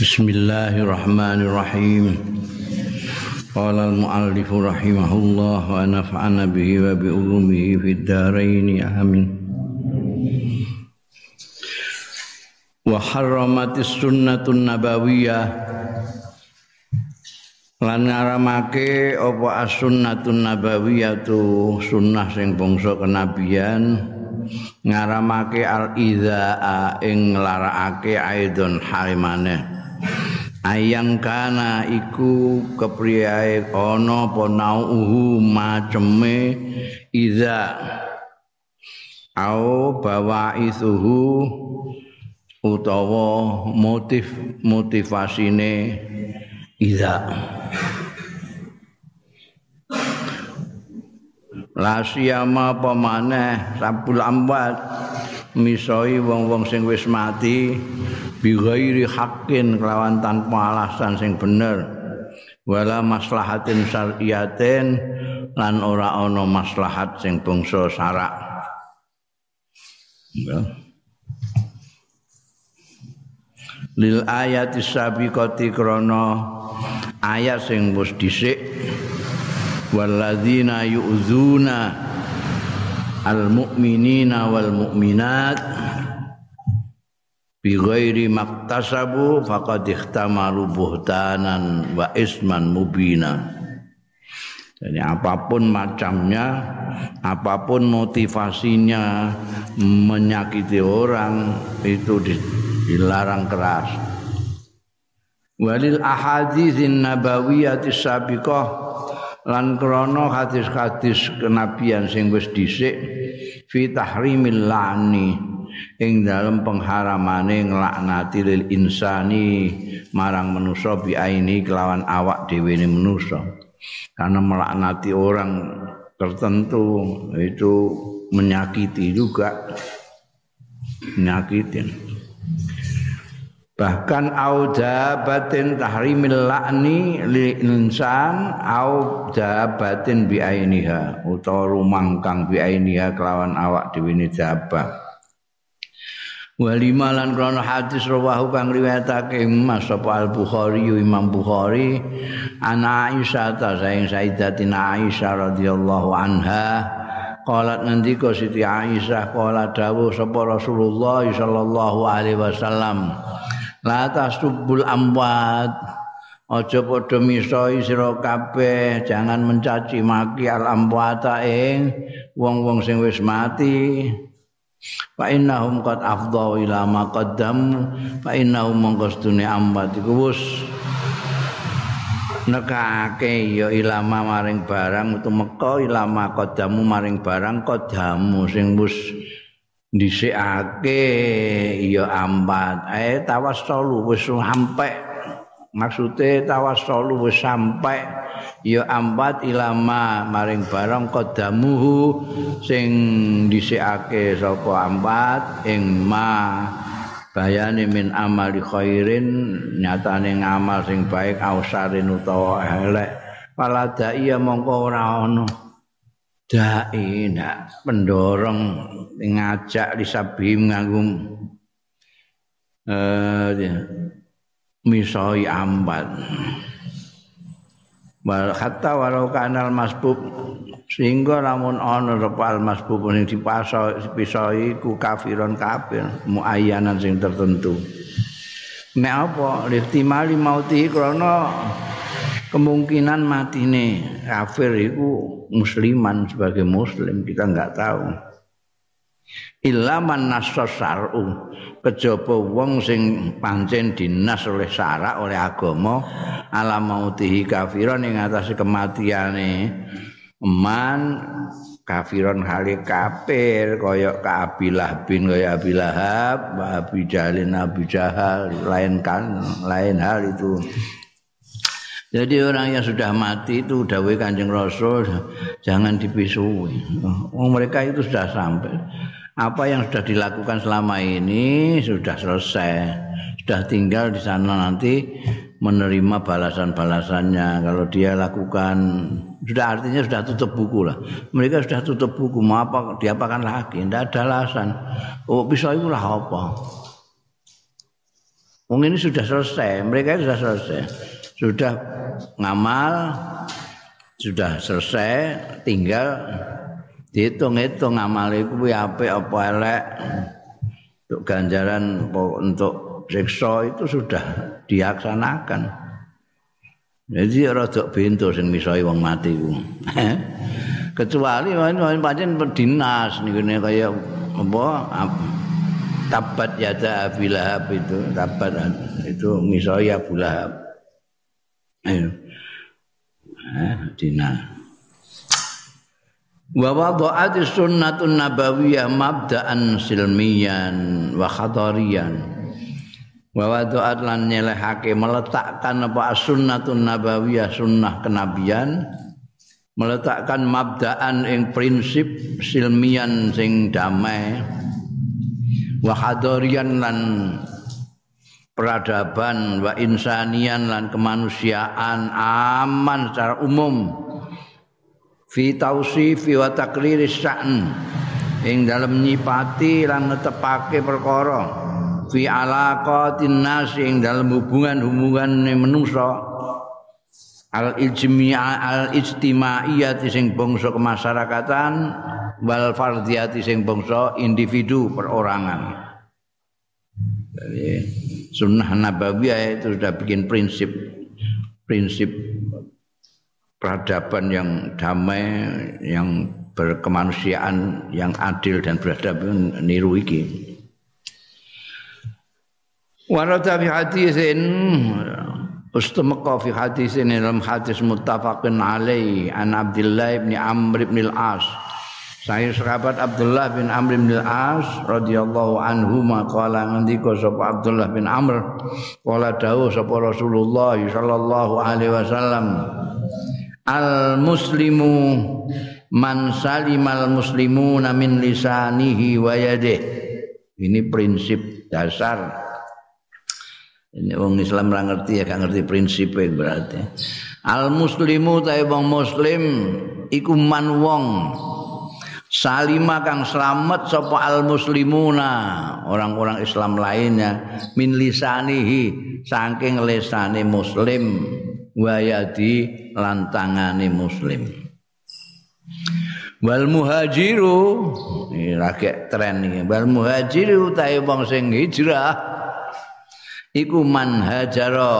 Bismillahirrahmanirrahim. Qala al-muallif rahimahullah wa nafa'ana bihi wa bi ulumihi fid dharain amin. Wa harramatis sunnatun nabawiyah lan ngaramake apa as-sunnatun nabawiyah tu sunnah sing bangsa kenabian ngaramake al idzaa ing nglarakake aidon halimane ayang kana iku kepriyae ana apa nauhu maceme idza au bawa isuhu utawa motif motivasine idza la siyama apa maneh sabul amwat misoi wong-wong sing wis mati bi ghairi haqqin kelawan tanpa alasan sing bener. Wala maslahatin syar'iyatin lan ora ana maslahat sing bangsa syarak lil ayati sabiqati krana ayat sing wis dhisik. Walladzina yu'zuna al-mu'minina wal mu'minat bi ghairi maktasabu faqad ihtamalu buhtanan wa isman mubina. Jadi apa pun macamnya apa pun motivasinya menyakiti orang itu dilarang keras. Walil ahadzitsin nabawiyatis sabiqah lan krana hadis-hadis kenabian sing wis dhisik fi tahrimil lani ing dalem pengharamane nglaknati lil insani marang manusa bi aini kelawan awak dhewe ne manusa. Karena melaknati orang tertentu itu menyakiti juga. Menyakitin bahkan au jabatin tahrimil la'ni li insan au bi ainiha utawa rumangkang bi ainiha kelawan awak dhewe ne jabah. Walima lan krana hadis rawahu kang riwayatake Mas Al Bukhari Imam Bukhari ana Aisyah ta saing Sayyidatina Aisyah radhiyallahu anha qalat ngendika Siti Aisyah qala dawuh sapa Rasulullah sallallahu alaihi wasallam la tasubul amwat. Aja padha misoi sira kabeh jangan mencaci maki al amwata ing wong-wong sing wis mati. Fa innahum qad afdha ila ma qaddam. Fa innahum mangkostune amwat iku wis nekake ya ilama maring barang tumeka ilama qaddamu maring barang qaddamu sing wis dhisikake ya ambat. Eh tawassul wis sampe maksude tawassul wis sampe ya ambat ilama maring barang qadamuhu sing dhisikake sapa ambat ing ma. Bayane min amali khairin nyatane ngamal sing baik ausarin utawa elek. Palada iya mongko ora ana dai nak pendorong ngajak disabim nganggo eh misoi ambat. Wal hatta walau kanal masbub sehingga lamun ana repal masbub ning dipasoi ku kafiron kafir muayyanan sing tertentu. Nek apa lihtimali mauti krana kemungkinan matine kafir itu musliman sebagai muslim kita nggak tahu. Ilaman nasosaru kejaba wong sing pancen dinas oleh syarak oleh agama ala mautihi kafiran ing atas kematiane. Man kafiron hali kafir kaya kaabilah bin kaya abilahab abi jalin abi jahal lain kan lain hal itu Jadi orang yang sudah mati itu dawai kanjeng Rasul jangan dipisui. Oh, mereka itu sudah sampai. Apa yang sudah dilakukan selama ini sudah selesai. Sudah tinggal di sana nanti menerima balasan-balasannya. Kalau dia lakukan sudah artinya sudah tutup buku lah. Mereka sudah tutup buku. Mau apa diapakan lagi? Tidak ada alasan. Oh pisau itu lah apa? Wong ini sudah selesai, mereka sudah selesai. Sudah ngamal, sudah selesai, tinggal dihitung-hitung ngamal itu apik apa elek. Untuk ganjaran untuk siksa itu sudah dilaksanakan. Jadi rada bento sing misoi wong mati ku. Kecuali pancen dinas niku kaya apa tabat yada Abi Lahab itu tabat itu misalnya Abu Lahab ayo eh, dina wa wada'at sunnatun nabawiyah mabda'an silmiyan wa khadariyan wa wada'at lan nyelehake meletakkan apa sunnatun nabawiyah sunnah kenabian meletakkan mabda'an ing prinsip silmian sing damai wa hadarian lan peradaban wa insanian lan kemanusiaan aman secara umum. Fi tausifi wa takriri sya'n. Ing dalam nyipati lan netepake perkara. Fi alaqatin nas ing dalam hubungan-hubungan menungso al ijmi'a al ijtimaiyati sing bangsa kemasyarakatan wal fardiyati sing bangsa individu perorangan. Jadi sunnah nabawiyah itu sudah bikin prinsip prinsip peradaban yang damai, yang berkemanusiaan, yang adil dan beradab niru iki. Warata fi hadisin Ustamaka fi hadis ini dalam hadis muttafaqin alaih an Abdullah bin Amr bin Al-As. Saya sahabat Abdullah bin Amr bin Al-As radhiyallahu anhu maqala ngendika sapa Abdullah bin Amr qala dawuh sapa Rasulullah sallallahu alaihi wasallam Al muslimu man salimal muslimuna min lisanihi wa yadihi. Ini prinsip dasar ini wong Islam ora ngerti ya gak ngerti prinsip berarti. Al muslimu ta wong muslim iku man wong salima kang selamat sapa al muslimuna orang-orang Islam lainnya. Min lisanihi saking lesane muslim. Wayadi lantangane muslim. Wal muhajiru ini rakyat tren ini. Wal muhajiru ta wong sing hijrah. Iku man hajara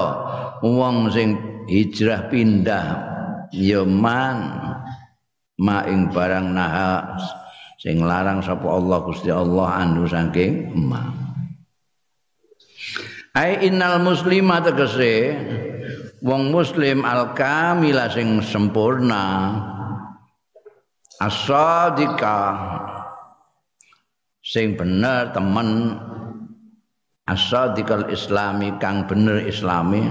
wong sing hijrah pindah. Ya man ma ing barang naha sing larang sapa Allah Gusti Allah anu saking ma. Ai innal muslima tegese wong muslim al kamila sing sempurna. Asadika sing bener temen. As-sadiqal islami kang bener islami.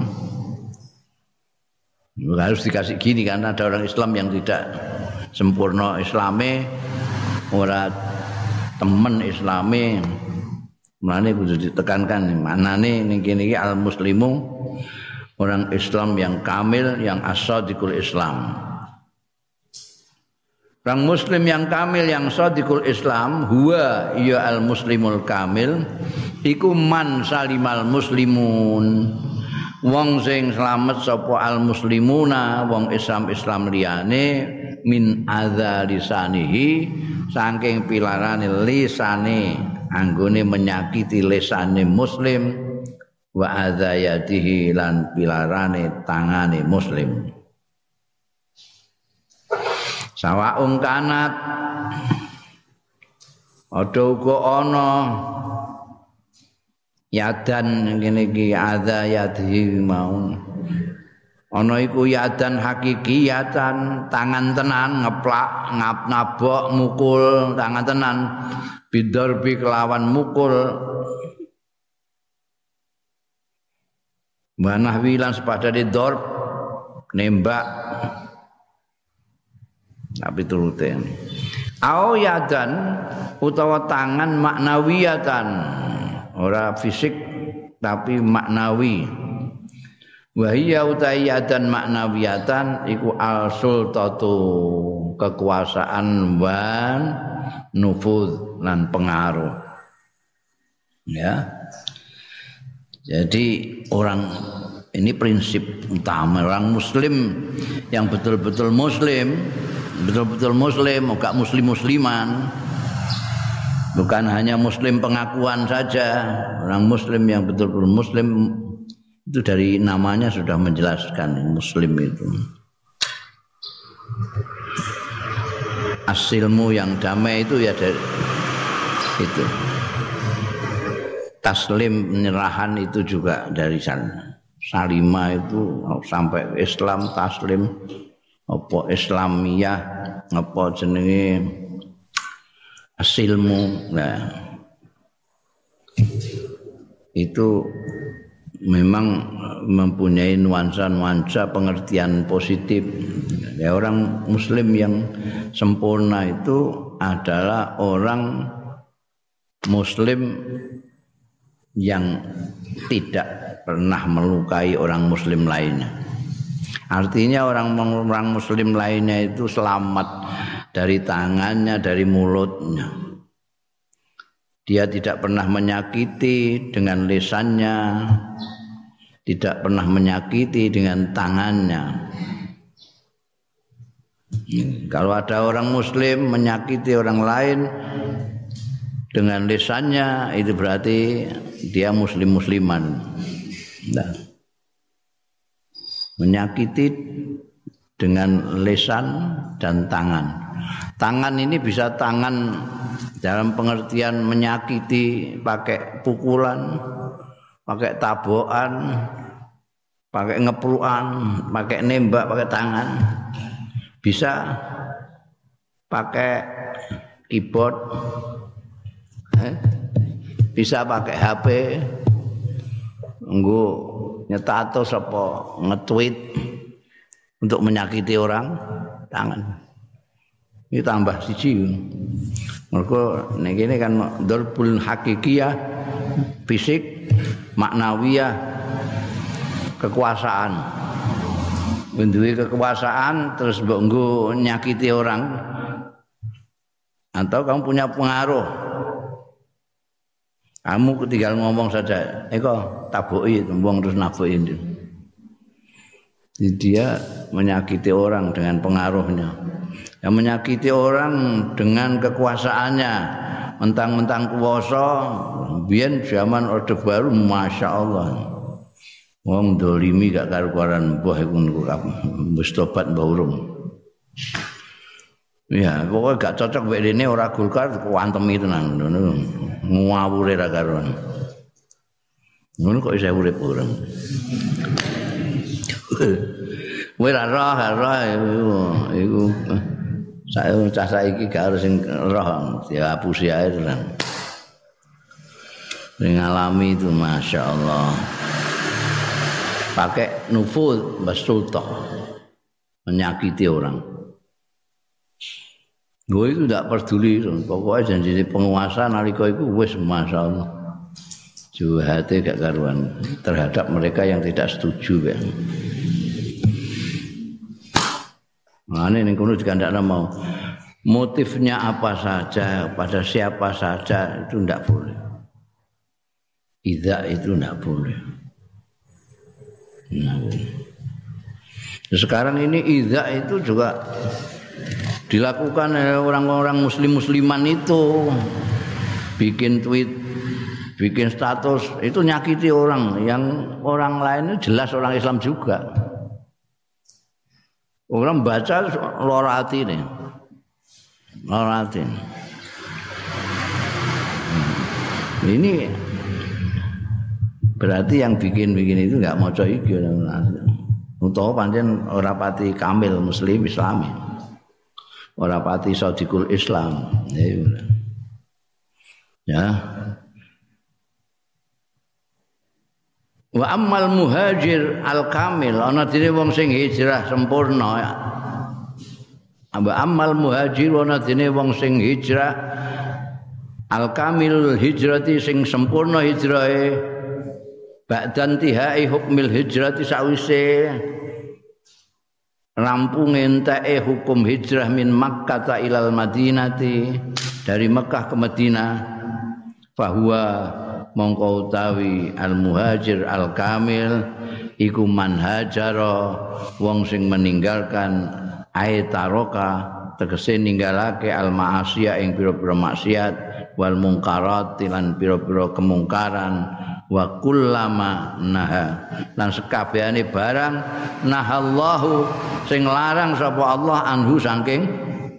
Harus dikasih gini karena ada orang Islam yang tidak sempurna islami ora temen islami Mulane kudu ditekankan mana nih ning kene iki al muslimu orang Islam yang kamil yang as-sadiqul Islam. Orang muslim yang kamil yang sadiqul Islam huwa ya al muslimul kamil iku man salimal muslimun wong sing selamat sapa al muslimuna wong Islam Islam liyane min adza lisanihi saking pilarane lisane anggone menyakiti lisane muslim wa adza lan pilarane tangane muslim. Sawaung kanat ada uga ana yadan ngene iki adza mau ana iku yadan hakikiyatan tangan tenan ngeplak ngap nabok mukul tangan tenan. Bidorbi kelawan mukul. Manah wilan sepada di dorp nembak. Tapi turute au yadan utawa tangan maknawiyatan ora fisik tapi maknawi wahia utaiyatan maknawiyatan iku al sultatu kekuasaan wan nufud lan pengaruh. Ya. Jadi orang ini prinsip utama. Orang muslim yang betul-betul muslim, betul-betul muslim, enggak muslim-musliman. Bukan hanya muslim pengakuan saja, orang muslim yang betul-betul muslim itu dari namanya sudah menjelaskan muslim itu. Asilmu yang damai itu ya dari itu. Taslim penyerahan itu juga dari sana. Salima itu sampai Islam taslim. Apa Islamiyah apa jenenge? Asilmu nah. Itu memang mempunyai nuansa-nuansa pengertian positif. Ya, orang Muslim yang sempurna itu adalah orang Muslim yang tidak pernah melukai orang muslim lainnya. Artinya orang orang muslim lainnya itu selamat dari tangannya, dari mulutnya. Dia tidak pernah menyakiti dengan lesannya, tidak pernah menyakiti dengan tangannya. Kalau ada orang muslim menyakiti orang lain, dengan lisannya itu berarti dia muslim musliman nah. menyakiti dengan lesan dan tangan tangan ini bisa tangan dalam pengertian menyakiti pakai pukulan pakai tabokan pakai ngepluan pakai nembak pakai tangan bisa pakai keyboard Eh? bisa pakai HP nggo nyetatos apa nge-tweet untuk menyakiti orang tangan ini tambah siji mereka ini kan dorbul hakikiyah fisik maknawiyah kekuasaan menduwe kekuasaan terus mbok nyakiti orang atau kamu punya pengaruh kamu tinggal ngomong saja, Eko tabuki wong terus nabuki. Dia menyakiti orang dengan pengaruhnya. Yang menyakiti orang dengan kekuasaannya. Mentang-mentang kuasa, biyen zaman Orde Baru Masya Allah. Wong dolimi gak karu-karuan mbah iku wis tobat mbah urung. Ya, pokoknya gak cocok mbek dene ora Golkar kuantem itu nang. Ngawure ra karuan. Ngono kok isih urip urang. Kowe ra roh, iku iku saya cah saiki gak harus sing roh dihapusi ae tenan. Sing ngalami itu Masya Allah Pakai nufud Mbak Sultan Menyakiti orang Gue itu tidak peduli, pokoknya janji penguasa nalika itu wes masya Allah. hati gak karuan terhadap mereka yang tidak setuju ya. Ini kuno juga tidak mau. Motifnya apa saja pada siapa saja itu tidak boleh. Tidak itu tidak boleh. Nah, sekarang ini iza itu juga dilakukan orang-orang muslim-musliman itu. Bikin tweet bikin status itu nyakiti orang. Yang orang lain jelas orang Islam juga orang baca lora nih lora ini berarti yang bikin-bikin itu nggak mau coy untuk panjen orang pati kamil muslim islami ora pati sadikul Islam. Ya. Wa ammal muhajir al kamil ana dene wong sing hijrah sempurna. Wa ammal muhajir ana dene wong sing hijrah al kamil hijrati sing sempurna hijrahe. Ba'dan tihai hukmil hijrati sawise. Rampung enteke hukum hijrah min Makkah ta ilal Madinati. Dari Mekah ke Madinah. Bahwa mongko utawi al muhajir al kamil iku manhajara wong sing meninggalkan aitaroka tegese ninggalake al maasiya ing pira-pira maksiat wal mungkarat lan pira-pira kemungkaran wa kullama naha. Lan sekabehane barang nahallahu sing larang sapa Allah anhu saking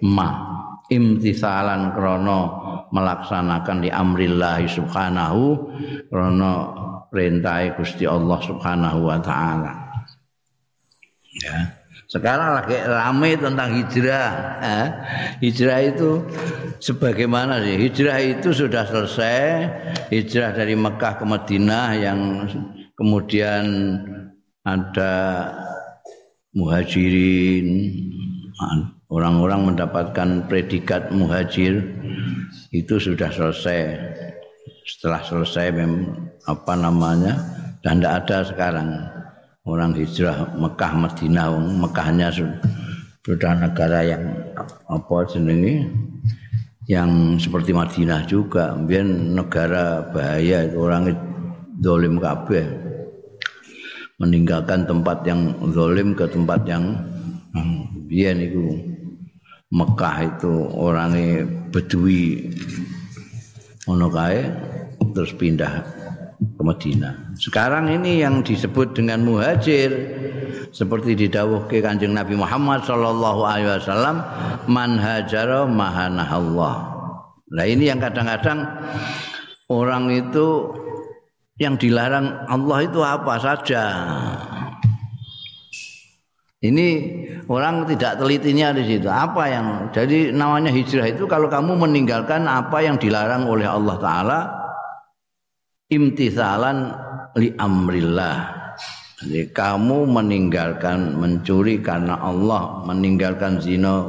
ma. Imtisalan krana melaksanakan di amrillah subhanahu krana perintah Gusti Allah subhanahu wa taala. Ya. Sekarang lagi ramai tentang hijrah eh? hijrah itu sebagaimana sih? Hijrah itu sudah selesai hijrah dari Mekah ke Madinah yang kemudian ada muhajirin orang-orang mendapatkan predikat muhajir itu sudah selesai. Setelah selesai mem, apa namanya dan tidak ada sekarang. Orang hijrah Mekah Madinah Mekahnya sudah negara yang apa jenenge yang seperti Madinah juga. Biar negara bahaya orang dolim kabeh. Meninggalkan tempat yang dolim ke tempat yang biar itu Mekah itu orangnya Bedui ono terus pindah ke Madinah. Sekarang ini yang disebut dengan muhajir seperti didawuhke Kanjeng Nabi Muhammad sallallahu alaihi wasallam man hajara Allah. Nah ini yang kadang-kadang orang itu yang dilarang Allah itu apa saja. Ini orang tidak telitinya di situ. Apa yang jadi namanya hijrah itu kalau kamu meninggalkan apa yang dilarang oleh Allah taala imtithalan li amrillah. Jadi kamu meninggalkan mencuri karena Allah, meninggalkan zina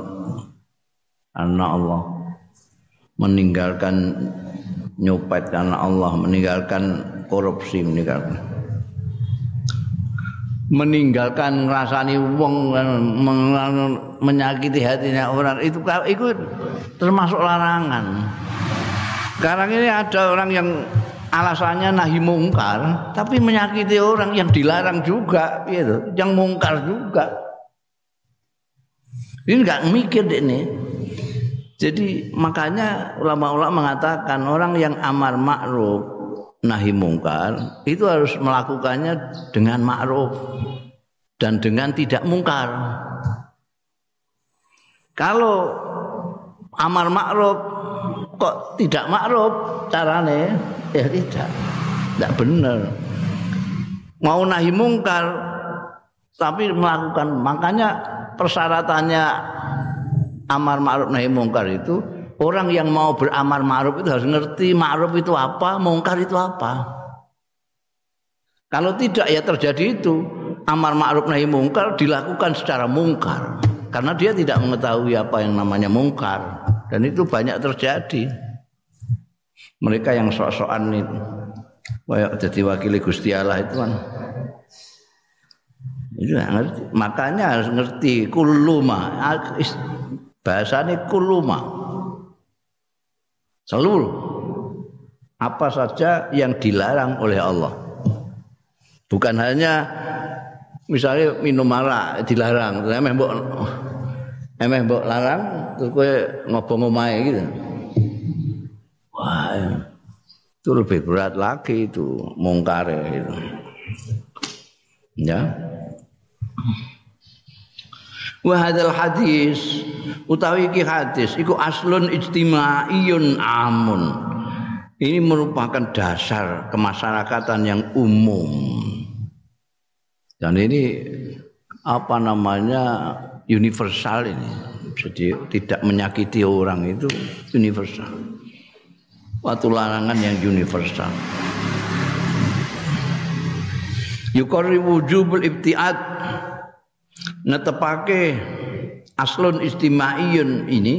karena Allah, meninggalkan nyopet karena Allah, meninggalkan korupsi, meninggalkan meninggalkan ngrasani wong menyakiti hatinya orang itu itu termasuk larangan. Sekarang ini ada orang yang alasannya nahi mungkar tapi menyakiti orang yang dilarang juga gitu, yang mungkar juga. Ini nggak mikir ini. Jadi makanya ulama-ulama mengatakan orang yang amar ma'ruf nahi mungkar itu harus melakukannya dengan ma'ruf dan dengan tidak mungkar. Kalau amar ma'ruf kok tidak ma'ruf carane ya tidak. Tidak benar. Mau nahi mungkar tapi melakukan makanya persyaratannya amar ma'ruf nahi mungkar itu Orang yang mau beramar ma'ruf itu harus ngerti ma'ruf itu apa, mungkar itu apa. Kalau tidak ya terjadi itu. Amar ma'ruf nahi mungkar dilakukan secara mungkar. Karena dia tidak mengetahui apa yang namanya mungkar. Dan itu banyak terjadi. Mereka yang sok-sokan itu. Kayak jadi wakili Gusti Allah itu kan. Itu ngerti. Makanya harus ngerti kuluma. Bahasanya kuluma Seluruh apa saja yang dilarang oleh Allah. Bukan hanya misalnya minum arak dilarang, emeh mbok emeh mbok larang terus kowe ngobong omahe gitu. Wah, itu lebih berat lagi itu mungkare itu. Ya. Wa hadis utawi iki hadis iku aslun ijtimaiyun amun. Ini merupakan dasar kemasyarakatan yang umum. Dan ini apa namanya universal ini. Jadi tidak menyakiti orang itu universal. Waktu larangan yang universal. Yukari wujubul ibtiad netepake aslun istimaiyun ini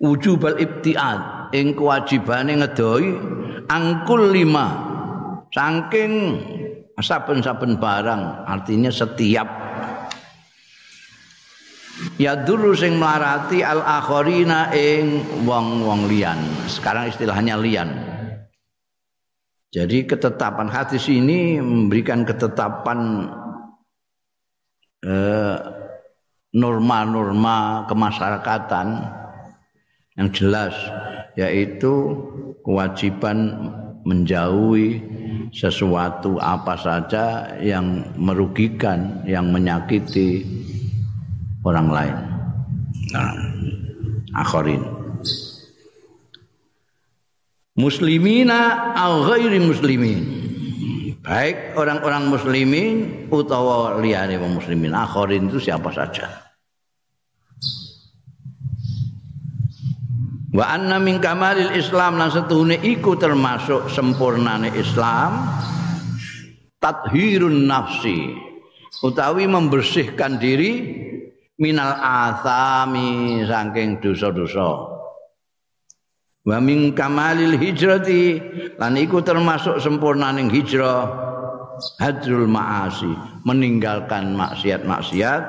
wujubal ibtiad ing kewajibane ngedoi angkul lima saking saben-saben barang artinya setiap. Ya dulu sing melarati al akhirina ing wong-wong lian sekarang istilahnya lian Jadi ketetapan hadis ini memberikan ketetapan norma-norma kemasyarakatan yang jelas yaitu kewajiban menjauhi sesuatu apa saja yang merugikan, yang menyakiti orang lain. Nah, akhirin muslimina au ghairi muslimin baik orang-orang muslimin utawa liyane wong muslimin akhirin itu siapa saja. Wa anna min kamalil islam lan setuhune iku termasuk sempurnane islam tathirun nafsi utawi membersihkan diri minal athami saking dosa-dosa wa min kamalil hijrati lan iku termasuk sempurnaning hijrah hajrul ma'asi meninggalkan maksiat-maksiat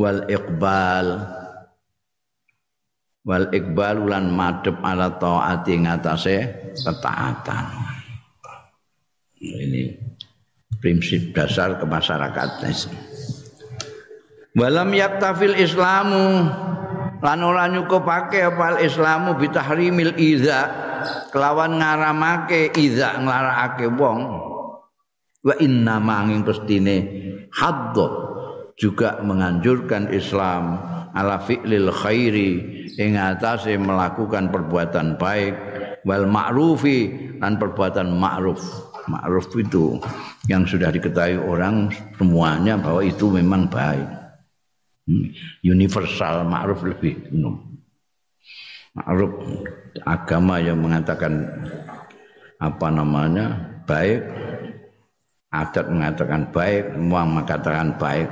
wal iqbal wal iqbal lan madhep ala taati ngatasé ketaatan. Ini prinsip dasar kemasyarakatan. Walam yaktafil islamu lan ora nyukupake apa islamu bitahrimil iza kelawan ngaramake iza nglarakake wong. Wa inna manging pestine hadd juga menganjurkan Islam ala fi'lil khairi ing atase melakukan perbuatan baik wal ma'rufi dan perbuatan ma'ruf. Ma'ruf itu yang sudah diketahui orang semuanya bahwa itu memang baik universal ma'ruf lebih umum. Ma'ruf agama yang mengatakan apa namanya baik, adat mengatakan baik, semua mengatakan baik.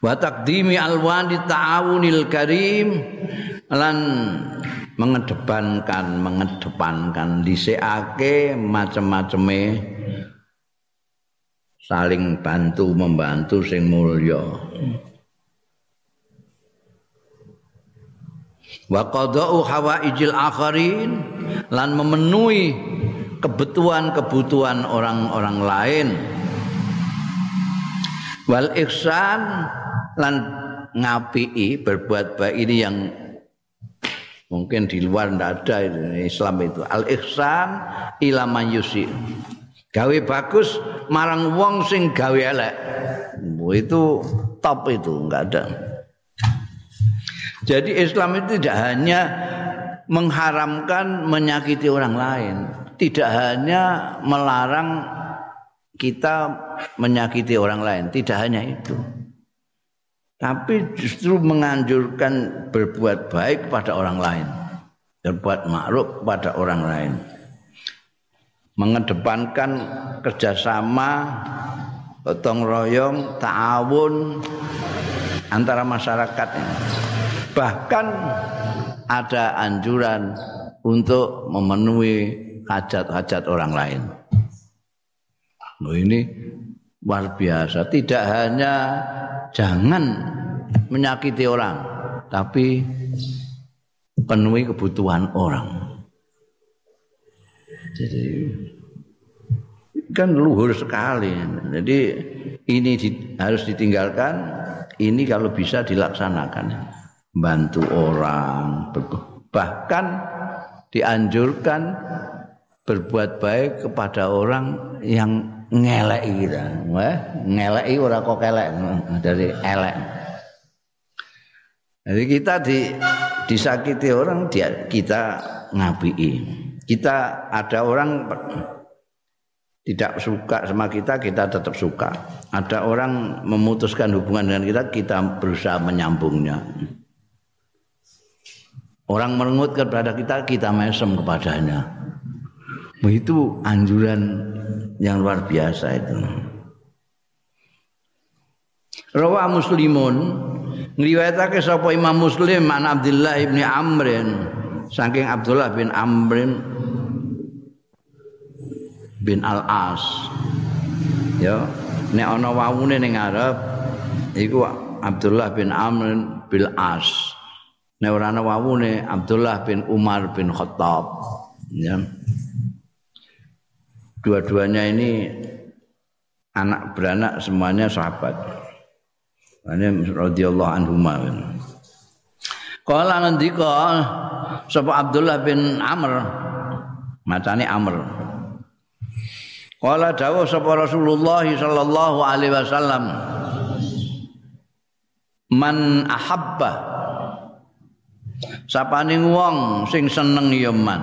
Wa taqdimi alwani ta'awunil karim lan mengedepankan mengedepankan dhisikake macam-macame saling bantu membantu sing mulya. Wa qada'u hawaijil akharin lan memenuhi kebutuhan-kebutuhan orang-orang lain. Wal ihsan lan ngapii berbuat baik ini yang mungkin di luar ndak ada Islam itu. Al ihsan ila man yusi gawe bagus marang wong sing gawe elek. Itu top itu enggak ada. Jadi Islam itu tidak hanya mengharamkan menyakiti orang lain tidak hanya melarang kita menyakiti orang lain tidak hanya itu. Tapi justru menganjurkan berbuat baik pada orang lain berbuat makruf pada orang lain mengedepankan kerjasama gotong royong ta'awun antara masyarakat. Bahkan ada anjuran untuk memenuhi hajat-hajat orang lain. Oh, ini luar biasa. Tidak hanya jangan menyakiti orang tapi penuhi kebutuhan orang jadi kan luhur sekali. Jadi ini di, harus ditinggalkan, ini kalau bisa dilaksanakan. Bantu orang, bahkan dianjurkan berbuat baik kepada orang yang ngelek kita. Wah, ngelek ora kok kelek dari elek. Jadi kita di, disakiti orang dia kita ngabii kita ada orang tidak suka sama kita, kita tetap suka. Ada orang memutuskan hubungan dengan kita, kita berusaha menyambungnya. Orang merengut kepada kita, kita mesem kepadanya. Itu anjuran yang luar biasa itu. Rawa Muslimun ngriwayatake sapa Imam Muslim an Abdullah bin Amrin saking Abdullah bin Amrin bin Al As. Ya, nek ana wawune ning Arab iku Abdullah bin Amr bin As. Nek ora ana wawune Abdullah bin Umar bin Khattab. Ya. Dua-duanya ini anak beranak semuanya sahabat. Ini radhiyallahu anhuma. Kala ngendika sapa Abdullah bin Amr macane Amr. Kala dawuh sapa Rasulullah sallallahu alaihi wasallam Man ahabba. Sapaning wong sing seneng ya man.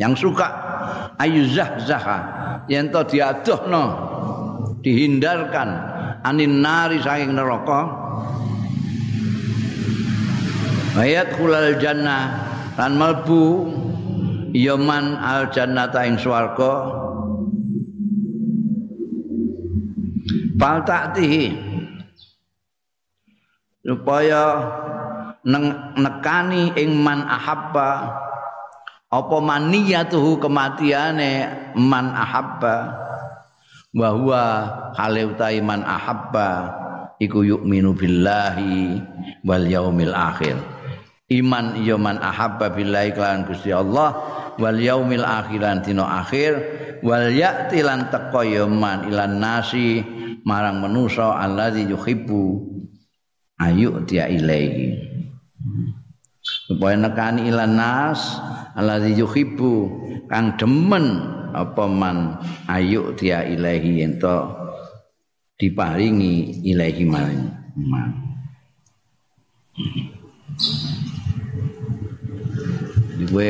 Yang suka ayu zahzaha. Yen to diadohno dihindarkan anin nari saking neraka. Ayat kulal jannah lan malbu yaman al jannata ing swarga Fal ta'tihi supaya nekani ing man ahabba. Apa maniyatuhu kematiane man ahabba. Wa huwa hale man ahabba. Iku yu'minu billahi wal yaumil akhir. Iman ya man ahabba billahi kelawan Gusti Allah wal yaumil akhiran dina akhir. Wal ya'ti lan teko ya man ilan nasi marang manusa alladzi yuhibbu ayu dia ilaihi supaya nekani ilan nas alladzi yuhibbu kang demen apa man ayu dia ilaihi ento diparingi ilaihi man. gue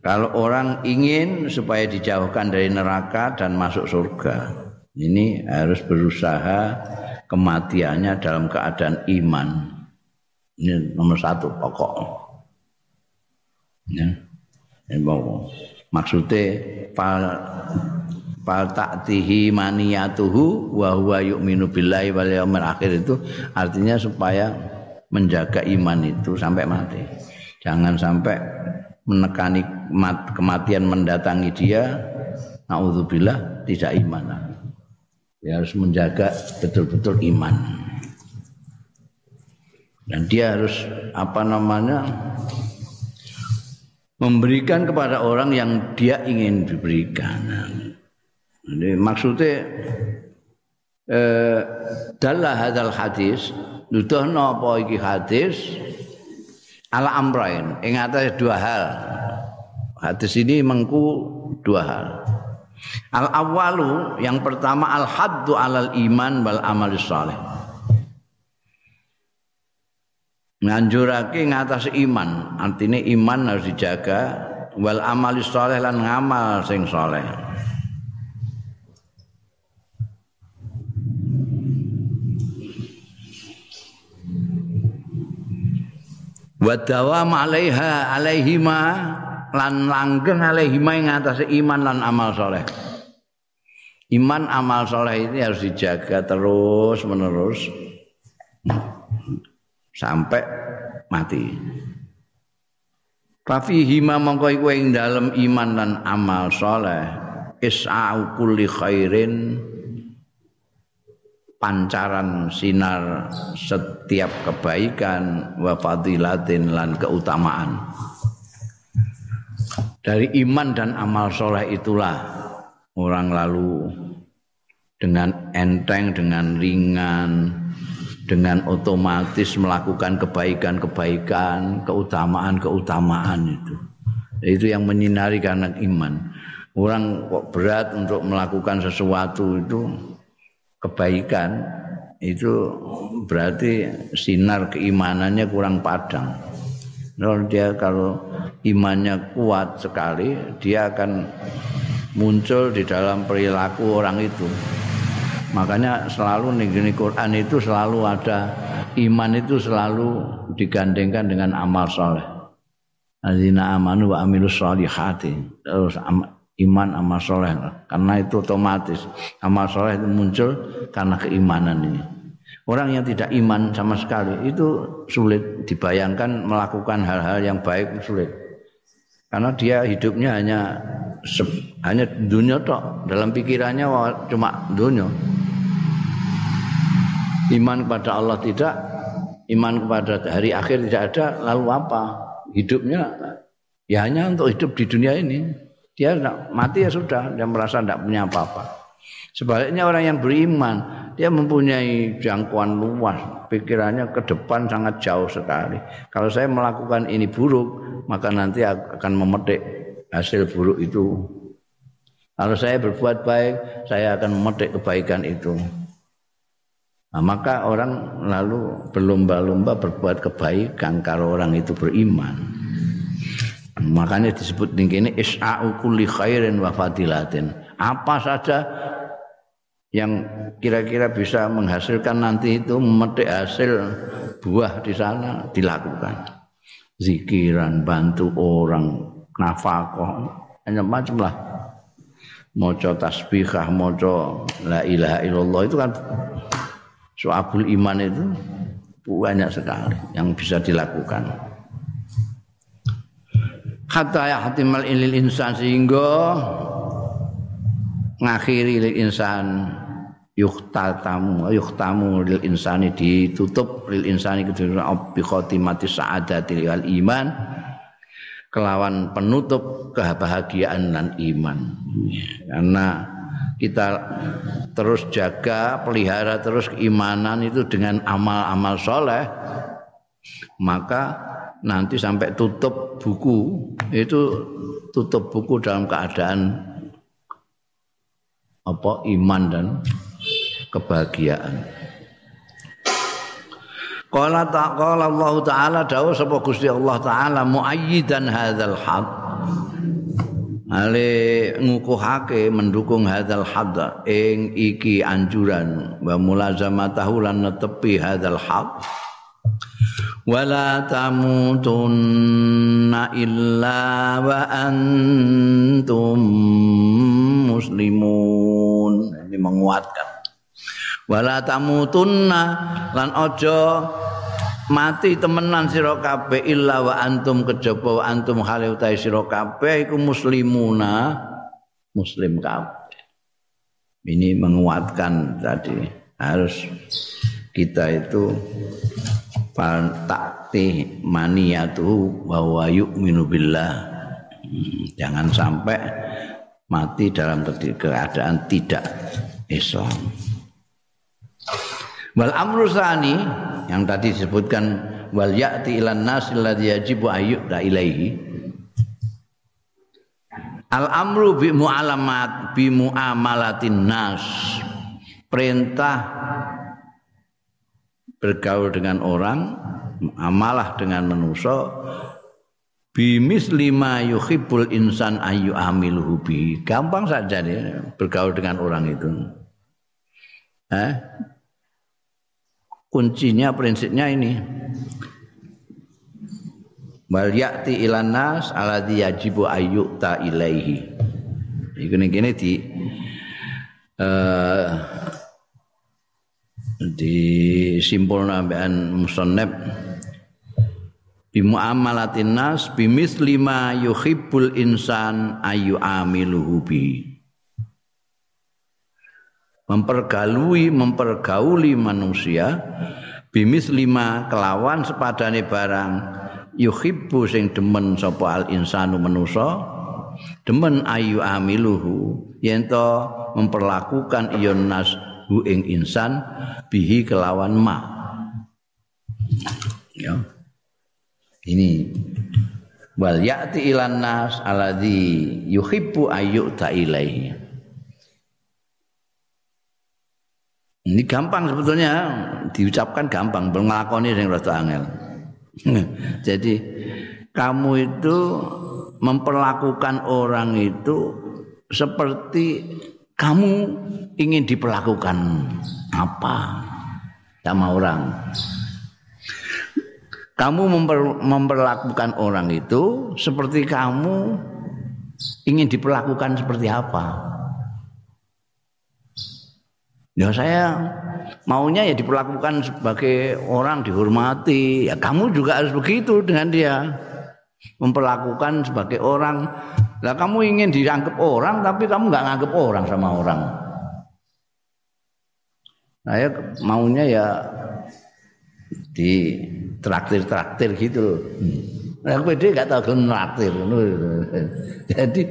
kalau orang ingin supaya dijauhkan dari neraka dan masuk surga ini harus berusaha kematiannya dalam keadaan iman. Ini nomor satu pokok. Ya. Ini maksudnya fal fal ta'tihi maniyatuhu wa huwa yu'minu billahi wal yaumil akhir itu artinya supaya menjaga iman itu sampai mati. Jangan sampai menekani kematian mendatangi dia, naudzubillah tidak iman. Dia harus menjaga betul-betul iman. Dan dia harus apa namanya memberikan kepada orang yang dia ingin diberikan. Maksudnya eh, dalam hadal hadis nuduhno apa iki hadis ala amrain ing atas dua hal. Hadis ini mengku dua hal. Al awalu yang pertama al haddu alal iman wal amal saleh. Nganjurake ngatas iman, artinya iman harus dijaga wal amal saleh lan ngamal sing saleh. wa dawam alaiha alaihima lan langgeng alaihima ing atase iman lan amal soleh. Iman amal soleh ini harus dijaga terus menerus. Sampai mati. Fafihima mongko iku ing dalem iman lan amal soleh is'au kulli khairin pancaran sinar setiap kebaikan wa fadilatin lan keutamaan dari iman dan amal soleh itulah orang lalu dengan enteng dengan ringan dengan otomatis melakukan kebaikan-kebaikan keutamaan-keutamaan itu itu yang menyinari karena iman orang kok berat untuk melakukan sesuatu itu kebaikan itu berarti sinar keimanannya kurang padang. Kalau dia kalau imannya kuat sekali, dia akan muncul di dalam perilaku orang itu. Makanya selalu negeri Quran itu selalu ada iman itu selalu digandengkan dengan amal soleh. Azina amanu wa amilus solihati. Terus iman amal soleh karena itu otomatis amal soleh itu muncul karena keimanan ini orang yang tidak iman sama sekali itu sulit dibayangkan melakukan hal-hal yang baik sulit karena dia hidupnya hanya hanya dunia tok dalam pikirannya cuma dunia iman kepada Allah tidak iman kepada hari akhir tidak ada lalu apa hidupnya Ya hanya untuk hidup di dunia ini. Dia mati ya sudah, dia merasa tidak punya apa-apa. Sebaliknya orang yang beriman, dia mempunyai jangkauan luas, pikirannya ke depan sangat jauh sekali. Kalau saya melakukan ini buruk, maka nanti akan memetik hasil buruk itu. Kalau saya berbuat baik, saya akan memetik kebaikan itu. Nah, maka orang lalu berlomba-lomba berbuat kebaikan kalau orang itu beriman. Makanya disebut ini is'a'u kulli khairin wa fadilatin. Apa saja yang kira-kira bisa menghasilkan nanti itu memetik hasil buah di sana dilakukan. Zikiran, bantu orang, nafkah, hanya macam lah. Moco tasbihah, moco la ilaha illallah itu kan soabul iman itu banyak sekali yang bisa dilakukan. Hatta ya hatimal ilil insan sehingga ngakhiri lil insan yuhtatamu yuhtamu lil insani ditutup lil insani kedua bi khotimati sa'adati wal iman. Kelawan penutup kebahagiaan dan iman. Karena kita terus jaga, pelihara terus keimanan itu dengan amal-amal soleh, maka nanti sampai tutup buku itu tutup buku dalam keadaan apa iman dan kebahagiaan. Qala ta'ala Allah taala dawuh sapa Gusti Allah taala muayyidan hadzal haqq ale ngukuhake mendukung hadzal hadd ing iki anjuran wa mulazamatahu lan netepi hadzal haq wala tamutunna illa wa antum muslimun. Ini menguatkan wala tamutunna lan ojo mati temenan sira kabeh illa wa antum kejaba wa antum hale utahe sira kabeh iku muslimuna muslim kabeh. Ini menguatkan tadi harus kita itu takti maniyatu bahwa yu'minu billah. Jangan sampai mati dalam keadaan tidak Islam wal amru sani yang tadi disebutkan wal ya'ti ilan nas alladhi yajibu ayyuda ilaihi. Al amru bi mu'alamat bi muamalatin nas. Perintah bergaul dengan orang amalah dengan manusia bimis lima yuhibbul insan ayu amiluhu bi gampang saja nih bergaul dengan orang itu. Eh kuncinya prinsipnya ini. Wal ya'ti ilan nas alladhi yajibu ayyuta ilaihi. Iku gini di uh, di simpul nambahan musannab. Bi muamalatin nas bimis lima yuhibbul insan ayu amiluhu bi mempergalui mempergauli manusia. Bimis lima kelawan sepadane barang. Yuhibbu sing demen sapa al insanu manusa. Demen ayu amiluhu. Yen memperlakukan iyon nas hu ing insan bihi kelawan ma. Ya. Ini. Wal ya'ti ilan nas alladhi yuhibbu ayyuta ilaihi Ini gampang sebetulnya diucapkan gampang, nglakoni sing rada angel. Jadi kamu itu memperlakukan orang itu seperti kamu ingin diperlakukan apa sama orang. Kamu memper, memperlakukan orang itu seperti kamu ingin diperlakukan seperti apa. Ya saya maunya ya diperlakukan sebagai orang dihormati. Ya kamu juga harus begitu dengan dia. Memperlakukan sebagai orang. Lah kamu ingin dianggap orang tapi kamu nggak nganggap orang sama orang. Saya maunya ya di traktir-traktir gitu. Aku pede gak tahu nraktir. Jadi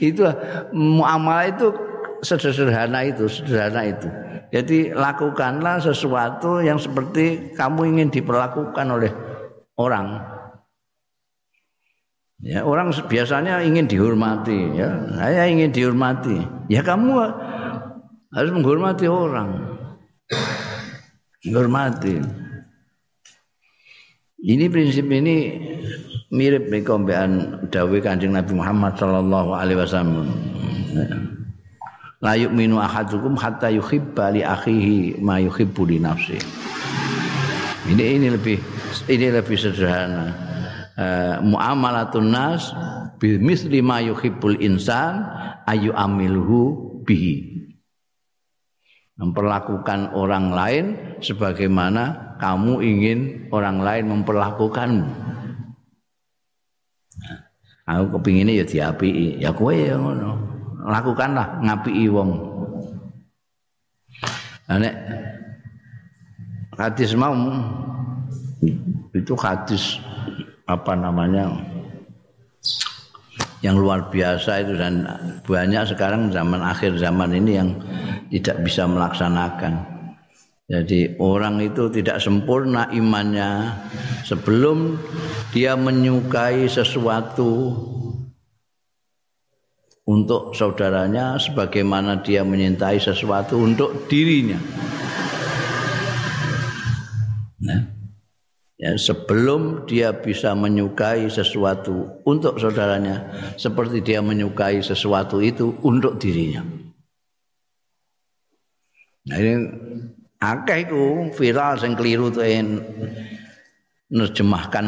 itu muamalah itu sederhana itu, sederhana itu. Jadi lakukanlah sesuatu yang seperti kamu ingin diperlakukan oleh orang. Ya, orang biasanya ingin dihormati, ya. Saya ingin dihormati. Ya kamu harus menghormati orang. Menghormati. Ini prinsip ini mirip nih kombean dawuh Kanjeng Nabi Muhammad sallallahu alaihi wasallam. La yu'minu ahadukum hatta yuhibba li akhihi ma yuhibbu li nafsi. Ini ini lebih ini lebih sederhana. Uh, muamalatun nas bi misli ma yuhibbul insan ayu amilhu bihi. Memperlakukan orang lain sebagaimana kamu ingin orang lain memperlakukanmu. Aku kepinginnya ya diapi, ya kowe ya ngono. Lakukanlah ngapi wong. Nek hadis mau itu hadis apa namanya yang luar biasa itu dan banyak sekarang zaman akhir zaman ini yang tidak bisa melaksanakan. Jadi orang itu tidak sempurna imannya sebelum dia menyukai sesuatu untuk saudaranya sebagaimana dia menyintai sesuatu untuk dirinya. Nah, ya, sebelum dia bisa menyukai sesuatu untuk saudaranya seperti dia menyukai sesuatu itu untuk dirinya. Nah, ini akeh iku viral sing keliru tuh nerjemahkan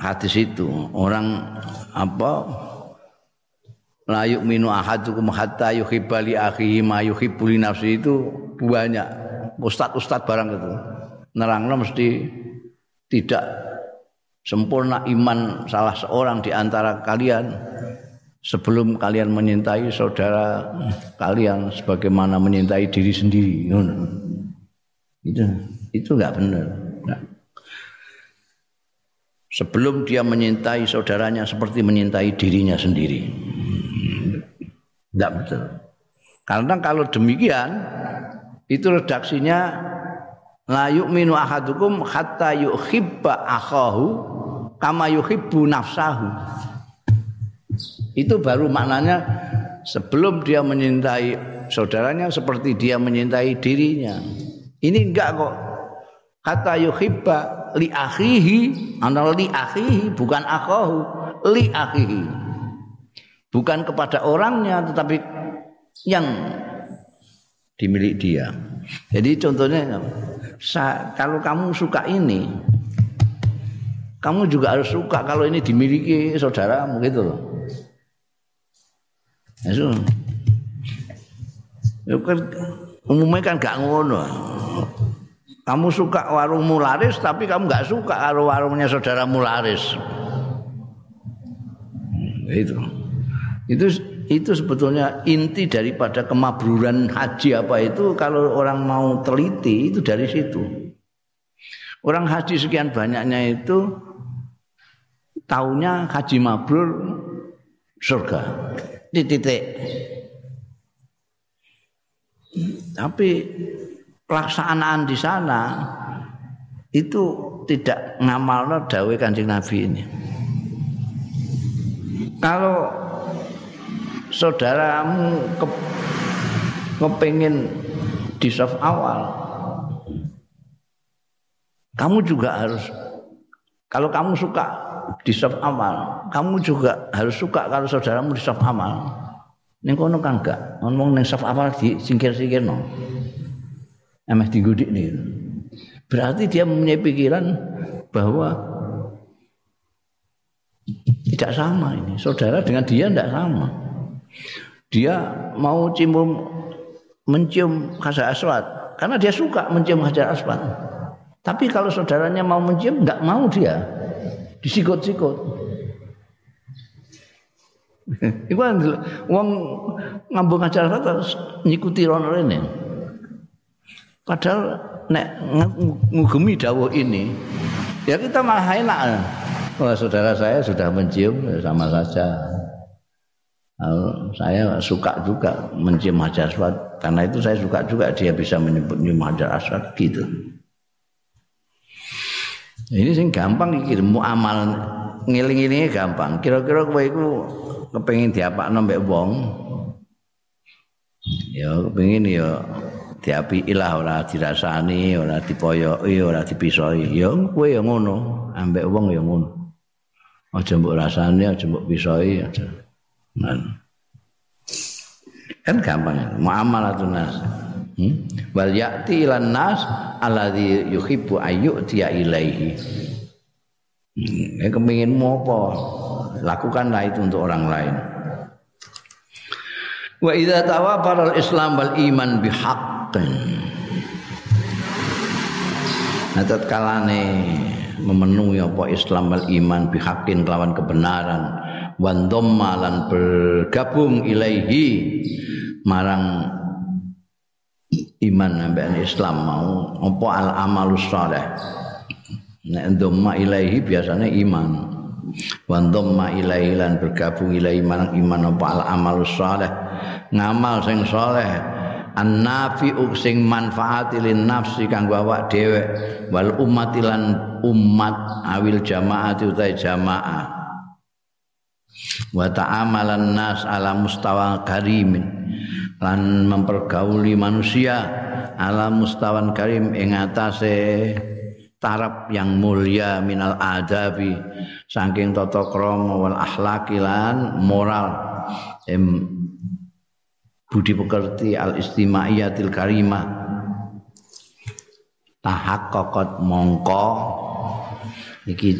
hadis itu orang apa layuk minu ahadukum hatta yuhibba li akhihi ma yuhibbu li nafsi itu banyak. Ustad-ustad barang itu. Nerangno mesti tidak sempurna iman salah seorang di antara kalian sebelum kalian menyintai saudara kalian sebagaimana menyintai diri sendiri. Itu itu nggak benar. Sebelum dia menyintai saudaranya seperti menyintai dirinya sendiri. Enggak betul. Karena kalau demikian itu redaksinya la yu'minu ahadukum hatta yuhibba akhahu kama yuhibbu nafsahu. Itu baru maknanya sebelum dia menyintai saudaranya seperti dia menyintai dirinya. Ini enggak kok. Kata yuhibba li akhihi, ana li bukan akhahu, li akhihi. Bukan kepada orangnya tetapi yang dimiliki dia. Jadi contohnya kalau kamu suka ini, kamu juga harus suka kalau ini dimiliki saudaramu gitu loh. Ya, kan umumnya kan gak ngono. Kamu suka warung mularis tapi kamu nggak suka kalau warungnya saudara mularis. Itu. Itu itu sebetulnya inti daripada kemabruran haji apa itu kalau orang mau teliti itu dari situ. Orang haji sekian banyaknya itu taunya haji mabrur surga. Titik. Tapi pelaksanaan di sana itu tidak ngamalno dawe Kanjeng Nabi ini. Kalau saudaramu ke, kepingin di soft awal, kamu juga harus kalau kamu suka di soft awal, kamu juga harus suka kalau saudaramu di soft awal. Ning kono kan enggak, ngomong ning soft awal di singkir-singkirno. emeh digudik nih. Berarti dia mempunyai pikiran bahwa tidak sama ini. Saudara dengan dia tidak sama. Dia mau cium mencium hajar aswad karena dia suka mencium hajar aswad. Tapi kalau saudaranya mau mencium nggak mau dia disikut-sikut. Iku wong ngambung hajar aswad terus nyikuti rono rene. Padahal nek ngugemi dawuh ini, ya kita malah enak. Kalau saudara saya sudah mencium ya sama saja. Saya suka juga mencium hajar aswad karena itu saya suka juga dia bisa menyebut nyium hajar aswad gitu. Ini sing gampang iki amal ngiling-ilinge gampang. Kira-kira kowe iku kepengin diapakno mbek wong. Ya kepengin ya diapi ilah ora dirasani, ora dipoyoki, ora dipisoi. Ya kowe ya ngono, ambek wong ya ngono. Aja mbok rasani, aja mbok pisoi aja. Nah. Kan gampang, muamalatun nas. Hmm? Wal ya'ti ilan nas alladzi yuhibbu ayyu'tiya ilaihi. Hmm, kepingin mau apa? Lakukanlah itu untuk orang lain. Wa idza tawafara al-islam wal iman bihaqqin. Nah, tatkalane memenuhi apa Islam wal iman bihaqqin kelawan kebenaran wan lan bergabung ilaihi marang iman sampean Islam mau apa al amalus saleh. Nek dhamma ilaihi biasanya iman. Wa dhamma ilaihi lan bergabung ilaihi marang iman apa al amalus saleh. Ngamal sing saleh annafi'u sing manfaati lin nafsi kanggo awak dhewe wal ummatilan umat awil jamaati utai jamaah wa ta'amalan nas ala mustawa karimin lan mempergauli manusia ala mustawan karim ing atase taraf yang mulia minal adabi saking tata krama wal akhlaki lan moral. Em, budi pekerti al istimaiyatil karimah. Tahaqqaqat mongko iki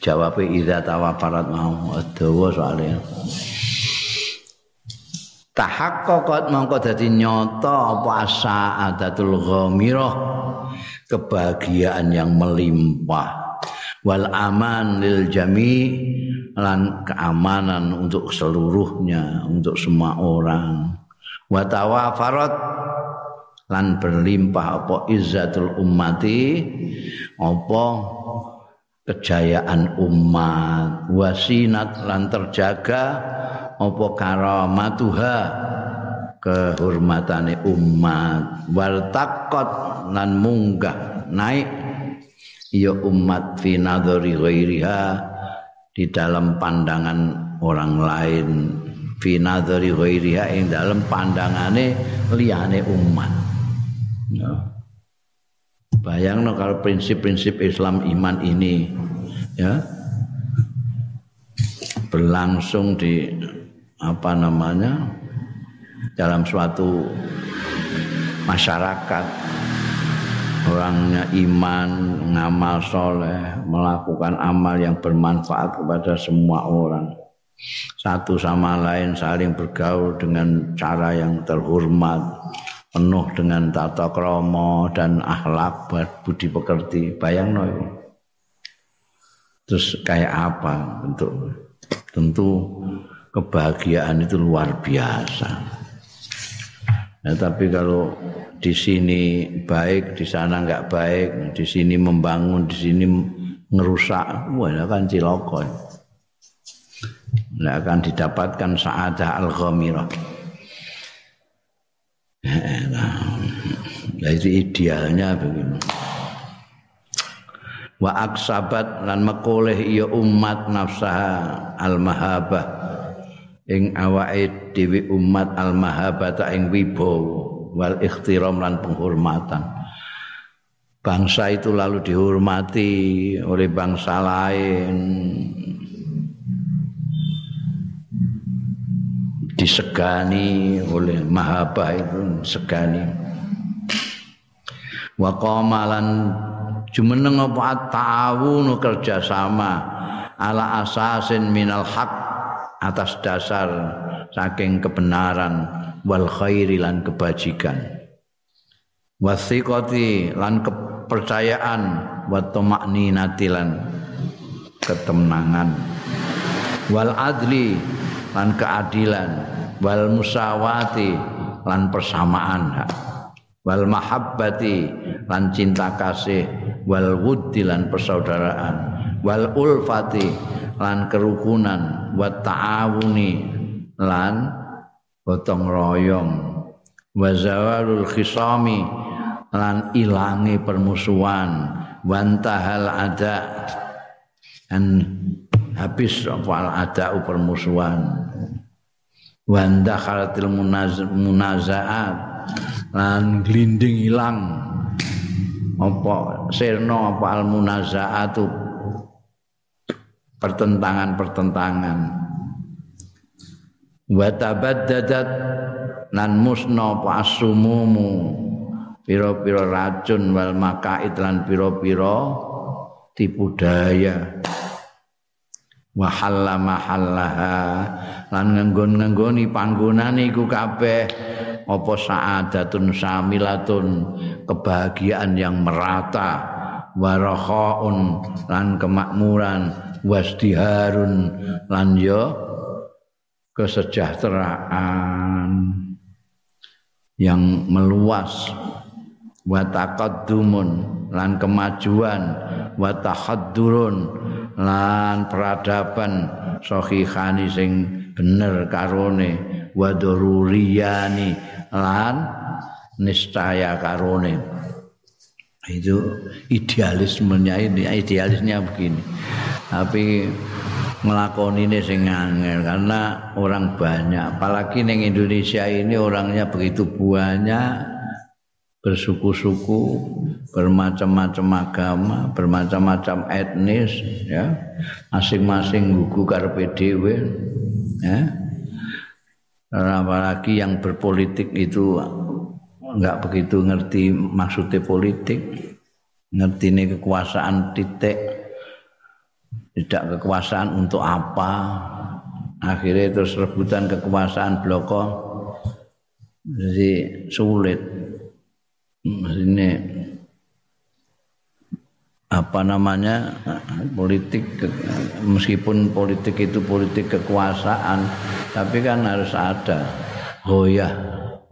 jawabe idza tawafarat mau dawa soalnya. Tahaqqaqat mongko dadi nyata apa adatul ghamirah kebahagiaan yang melimpah. Wal aman lil jami lan keamanan untuk seluruhnya untuk semua orang. Wa tawafarat lan berlimpah apa izzatul ummati apa kejayaan umat. Wasinat lan terjaga apa karamatuha? Kehormatane umat. Wal taqat lan munggah naik. Ya umat fi nadhari ghairiha di dalam pandangan orang lain. Fi nadhari ghairiha ing dalam pandangane liyane umat ya. bayangno kalau prinsip-prinsip Islam iman ini ya berlangsung di apa namanya dalam suatu masyarakat orangnya iman ngamal soleh melakukan amal yang bermanfaat kepada semua orang satu sama lain saling bergaul dengan cara yang terhormat penuh dengan tata kromo dan akhlak budi pekerti bayang no terus kayak apa untuk tentu kebahagiaan itu luar biasa. Nah, tapi kalau di sini baik, di sana enggak baik, di sini membangun, di sini ngerusak, wah kan ciloko. Nah, akan didapatkan saadah al-ghamirah. Itu idealnya begini. Wa aksabat lan mekoleh iya umat nafsaha al-mahabah. Ing awake dhewe umat al mahabata ing wibawa. Wal ikhtiram lan penghormatan. Bangsa itu lalu dihormati oleh bangsa lain. Disegani oleh mahabah itu segani wa qamalan jumeneng apa ta'awun kerjasama ala asasin minal haq atas dasar saking kebenaran wal khairi lan kebajikan. Wasiqati lan kepercayaan wa tamakninati lan ketenangan. Wal adli lan keadilan. Wal musawati lan persamaan. hak wal mahabbati lan cinta kasih. Wal wuddi lan persaudaraan. Wal ulfati lan kerukunan. Wa ta'awuni lan gotong royong. Wa zawalul khisami lan ilangi permusuhan. Wantahal ada. Dan habis apa ada permusuhan. Wanda khalatil munazaat lan glinding ilang. Apa sirna apa al munazaatu pertentangan-pertentangan. Wa tabaddadat lan musna apa asumumu pira-pira racun wal makaid lan pira-pira tipu daya. Wa halla lan nganggon-nganggoni panggonane iku kabeh apa saadatun samilatun kebahagiaan yang merata warakhaun lan kemakmuran wasdiharun lan yo kesejahteraan yang meluas wa taqaddumun lan kemajuan wa tahaddurun lan peradaban sahihani sing bener karone wa daruriyani lan niscaya karone. Itu idealismenya ini idealisnya begini. Tapi ngelakoni ini sing angel karena orang banyak. Apalagi di Indonesia ini orangnya begitu banyak. Bersuku-suku, bermacam-macam agama, bermacam-macam etnis, ya, masing-masing gugu karepe dhewe, ya. Apalagi yang berpolitik itu enggak begitu ngerti maksudnya politik, ngerti ini kekuasaan titik, tidak kekuasaan untuk apa, akhirnya terus rebutan kekuasaan bloko, jadi sulit. Ini apa namanya politik meskipun politik itu politik kekuasaan tapi kan harus ada goyah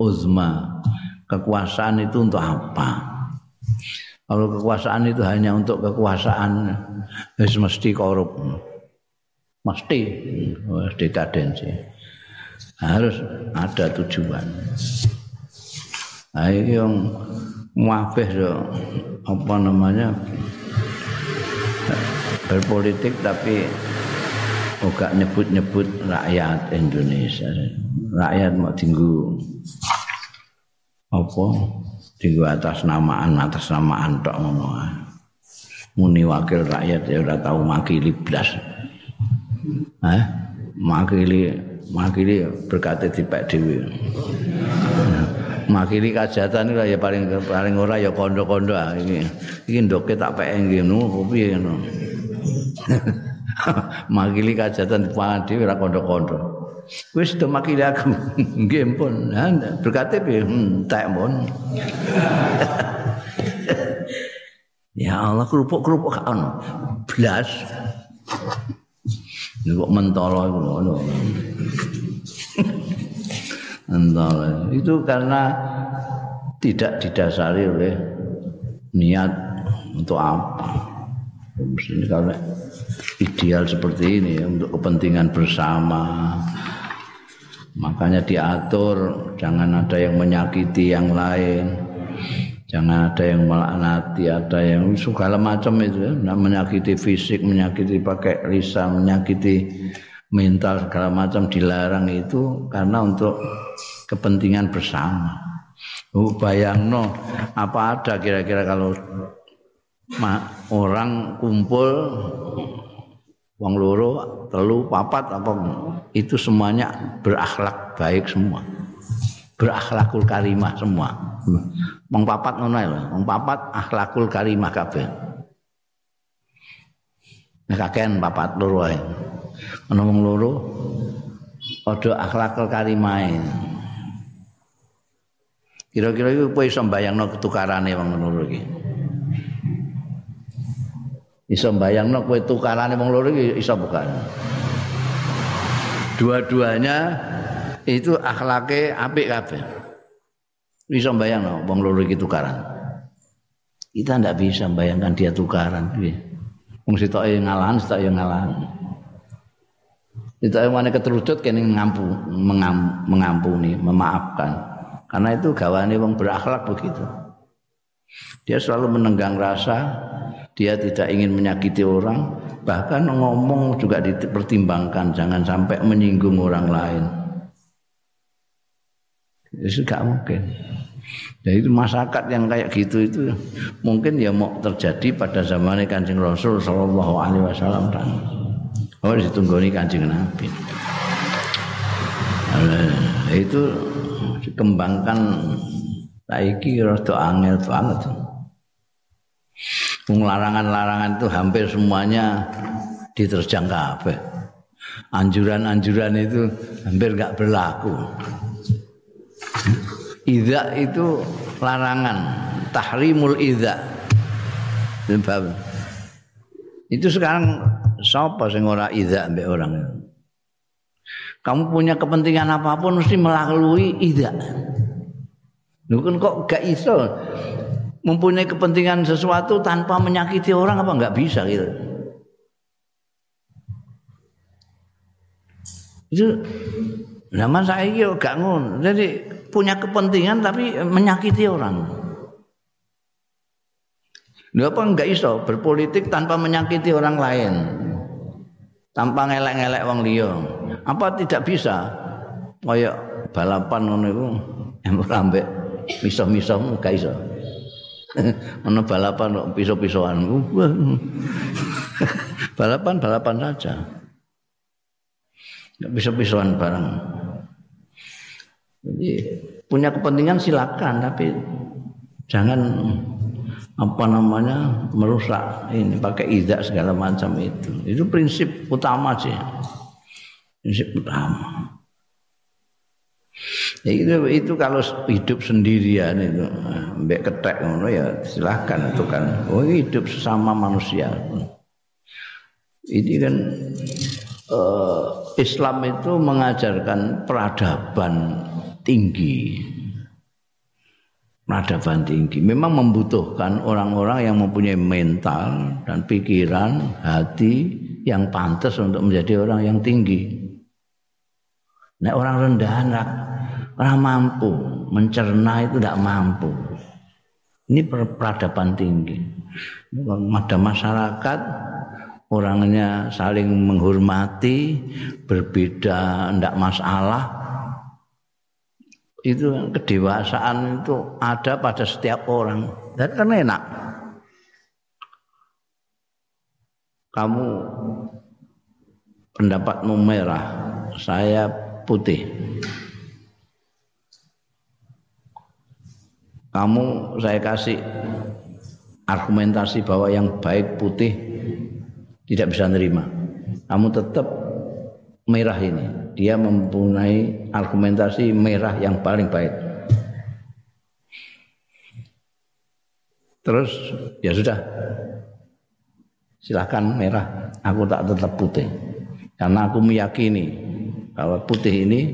uzma. Kekuasaan itu untuk apa? Kalau kekuasaan itu hanya untuk kekuasaan harus mesti korup. Mesti dekadensi harus ada tujuan. Nah, yang muafih so, apa namanya berpolitik tapi juga nyebut-nyebut rakyat Indonesia. Rakyat mau tinggu apa? Tinggu atas namaan atas namaan tok ngono. Muni wakil rakyat ya udah tahu makili blas. Hah? Makili makili berkata tipe dewi. Makili kajatan itu ya paling paling ora ya kondo-kondo ah iki. Iki ndoke tak pek ngono piye ngono. makili kajatan pangan dhewe ora kondo-kondo. Wis do makili aku. Nggih pun. Berkate piye? Hmm, pun. ya Allah kerupuk-kerupuk kan. Blas. Kok mentolo iku ngono. Entah, itu karena tidak didasari oleh niat untuk apa. Ini kalau ideal seperti ini untuk kepentingan bersama. Makanya diatur jangan ada yang menyakiti yang lain. Jangan ada yang melaknati, ada yang segala macam itu ya. Nah, menyakiti fisik, menyakiti pakai lisan, menyakiti mental segala macam dilarang itu karena untuk kepentingan bersama. Oh, bayangno apa ada kira-kira kalau orang kumpul wong loro, telu, papat apa itu semuanya berakhlak baik semua. Berakhlakul karimah semua. Wong papat ngono wong papat akhlakul karimah kabeh. Kakean papat loro ae. Ana wong loro padha akhlakul karimah. Kira-kira iku kowe iso mbayangno ketukarane wong loro iki. Iso mbayangno kowe tukarane wong loro iki iso bukan. Dua-duanya itu akhlake apik kabeh. Iso mbayangno wong loro iki tukaran. Kita ndak bisa membayangkan dia tukaran. Wong sitoke ngalahan, sitoke ngalahan. Sitoke mana keterucut kene ngampu, mengam, mengampuni, memaafkan. Karena itu gawane wong berakhlak begitu. Dia selalu menenggang rasa, dia tidak ingin menyakiti orang, bahkan ngomong juga dipertimbangkan jangan sampai menyinggung orang lain. Itu gak mungkin. Jadi itu masyarakat yang kayak gitu itu mungkin ya mau terjadi pada zaman Kanjeng Rasul Shallallahu alaihi wasallam dan oh ditunggoni Kanjeng Nabi. Nah, itu dikembangkan saiki rada angel banget. Larangan-larangan itu hampir semuanya diterjang kabeh. Anjuran-anjuran itu hampir nggak berlaku. Idza itu larangan, tahrimul idza. Itu sekarang siapa sing ora idza mbek orang Kamu punya kepentingan apa pun mesti melalui idza. Lu kan kok gak iso mempunyai kepentingan sesuatu tanpa menyakiti orang apa nggak bisa gitu. Itu zaman saya gak ngun. Jadi punya kepentingan tapi menyakiti orang. Lha apa enggak iso berpolitik tanpa menyakiti orang lain? Tanpa ngelek-ngelek wong liya. Apa tidak bisa? Kayak balapan ngono iku ambek miso-miso enggak iso. Ono balapan kok piso-pisoan. balapan balapan saja. Enggak piso-pisoan bareng. Jadi punya kepentingan silakan tapi jangan apa namanya merusak ini pakai idak segala macam itu. Itu prinsip utama sih. Prinsip utama. Ya itu, itu kalau hidup sendirian itu mbek ketek ya silahkan itu kan. Oh hidup sesama manusia. Ini kan uh, Islam itu mengajarkan peradaban tinggi. Peradaban tinggi memang membutuhkan orang-orang yang mempunyai mental dan pikiran, hati yang pantas untuk menjadi orang yang tinggi. Nah, orang rendahan orang mampu mencerna itu tidak mampu. Ini peradaban tinggi. Ada masyarakat orangnya saling menghormati, berbeda tidak masalah, itu kedewasaan itu ada pada setiap orang. Dan kan enak. Kamu pendapatmu merah saya putih. Kamu saya kasih argumentasi bahwa yang baik putih tidak bisa nerima. Kamu tetap merah ini dia mempunyai argumentasi merah yang paling baik. Terus ya sudah, silahkan merah. Aku tak tetap putih, karena aku meyakini bahwa putih ini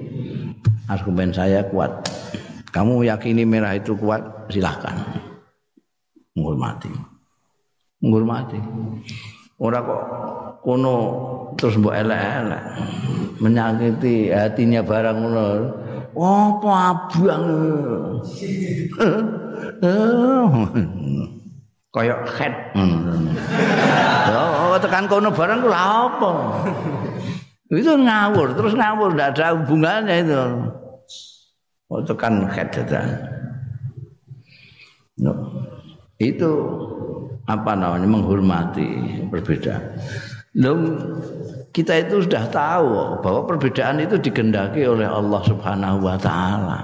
argumen saya kuat. Kamu meyakini merah itu kuat, silahkan menghormati, menghormati. Orang kok kono terus mbok elek-elek. Menyakiti hatinya barang ngono. Apa abang? Kayak head oh tekan kono barang ku apa? Itu ngawur terus ngawur tidak ada hubungannya itu. Oh tekan head no. itu apa namanya menghormati berbeda. Loh, kita itu sudah tahu bahwa perbedaan itu digendaki oleh Allah Subhanahu wa taala.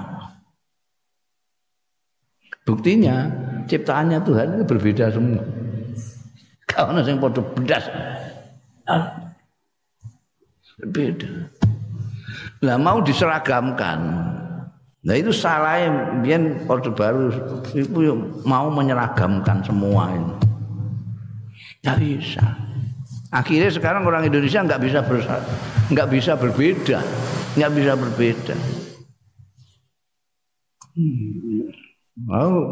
Buktinya ciptaannya Tuhan itu berbeda semua. Karena yang padha bedas. Beda. Lah mau diseragamkan. Nah itu salah biar Orde Baru itu mau menyeragamkan semua ini. Tidak bisa. Akhirnya sekarang orang Indonesia nggak bisa nggak bisa berbeda, nggak bisa berbeda. Hmm. Oh,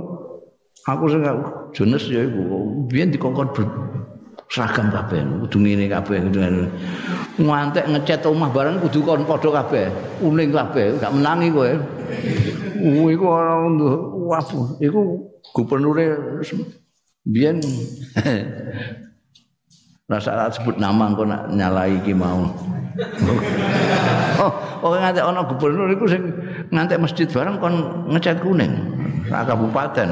aku sangat jenis ya ibu, biar dikongkon ber, seragam kabeh kudu kabeh kudu ngantek ngecat omah bareng kudu kon padha kabeh kuning kabeh gak menangi kowe iku ora wafu iku gubernure biyen rasa sebut nama engko nak nyalai iki mau. Oh oh ngantek ana gubernur iku sing ngantek masjid bareng kon ngecat kuning. Sak kabupaten.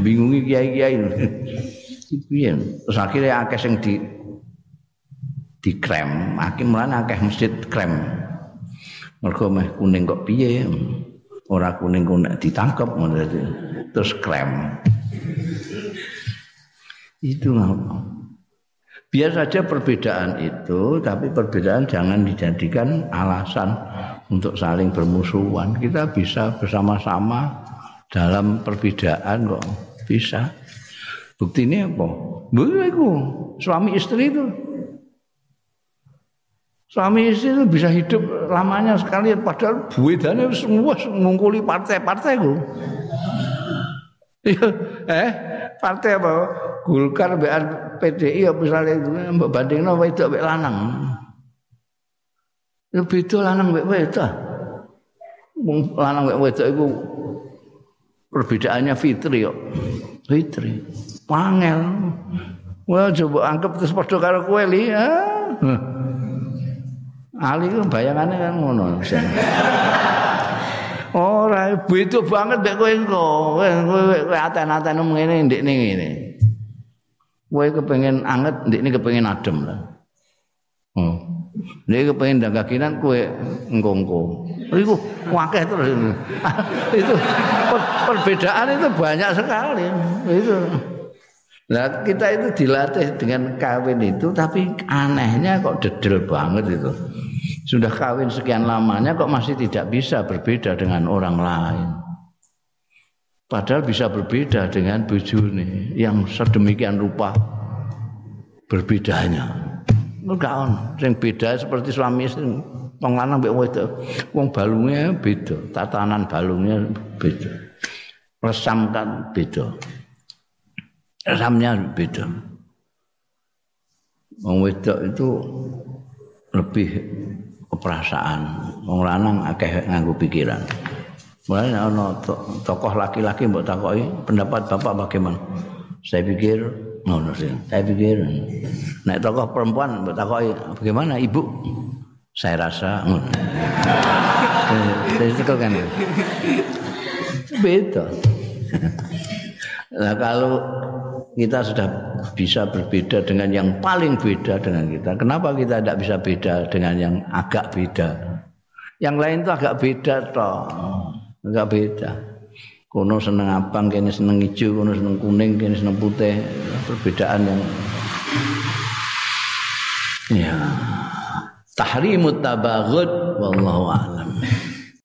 Bingungi kiai-kiai. Piye terus akhirnya akeh sing di di krem. Hakim lan akeh masjid krem. Mergo meh kuning kok piye? Ora kuning kok ditangkep terus krem itu ngapa biar saja perbedaan itu tapi perbedaan jangan dijadikan alasan untuk saling bermusuhan. Kita bisa bersama-sama dalam perbedaan kok. Bisa. Bukti ini apa? Itu suami istri itu. Suami istri itu bisa hidup lamanya sekali padahal buedane semua mengungkuli partai-partai itu eh partai apa Golkar mbek PDI ya misalnya mbok bandingno wedok mbek lanang. Ya beda lanang mbek wedok. Wong lanang mbek wedok iku perbedaannya fitri kok. Fitri. Pangel. Wah coba anggap terus padha karo kowe li. Ali ku bayangane kan ngono. Ora beda banget mbek kowe engko. Kowe aten-aten ngene ndekne ngene. Kowe kepengen anget, ini kepengen adem lah. Hmm. Ndek kepengen dagakinan kowe engko-engko. Iku wakeh terus. itu per, perbedaan itu banyak sekali. Itu. Nah, kita itu dilatih dengan kawin itu tapi anehnya kok dedel banget itu. Sudah kawin sekian lamanya kok masih tidak bisa berbeda dengan orang lain. Padahal bisa berbeda dengan bojone yang sedemikian rupa berbedanya. Enggak on, sing beda seperti suami istri. Wong lanang mbek wedok, wong balungnya beda, tatanan balungnya beda. Resam kan beda. Resamnya beda. Wong wedok itu lebih keperasaan, wong lanang akeh nganggo pikiran. Mulai ana tokoh laki-laki mbok takoki pendapat Bapak bagaimana? Saya pikir ngono sih. Saya pikir nek tokoh perempuan mbok takoki bagaimana Ibu? Saya rasa ngono. Saya kan. Beda. Nah kalau kita sudah bisa berbeda dengan yang paling beda dengan kita, kenapa kita tidak bisa beda dengan yang agak beda? Yang lain itu agak beda toh. Enggak beda. Kono seneng abang kene seneng hijau kono seneng kuning kene seneng putih. Perbedaan yang ya. Tahrimut tabaghut wallahu a'lam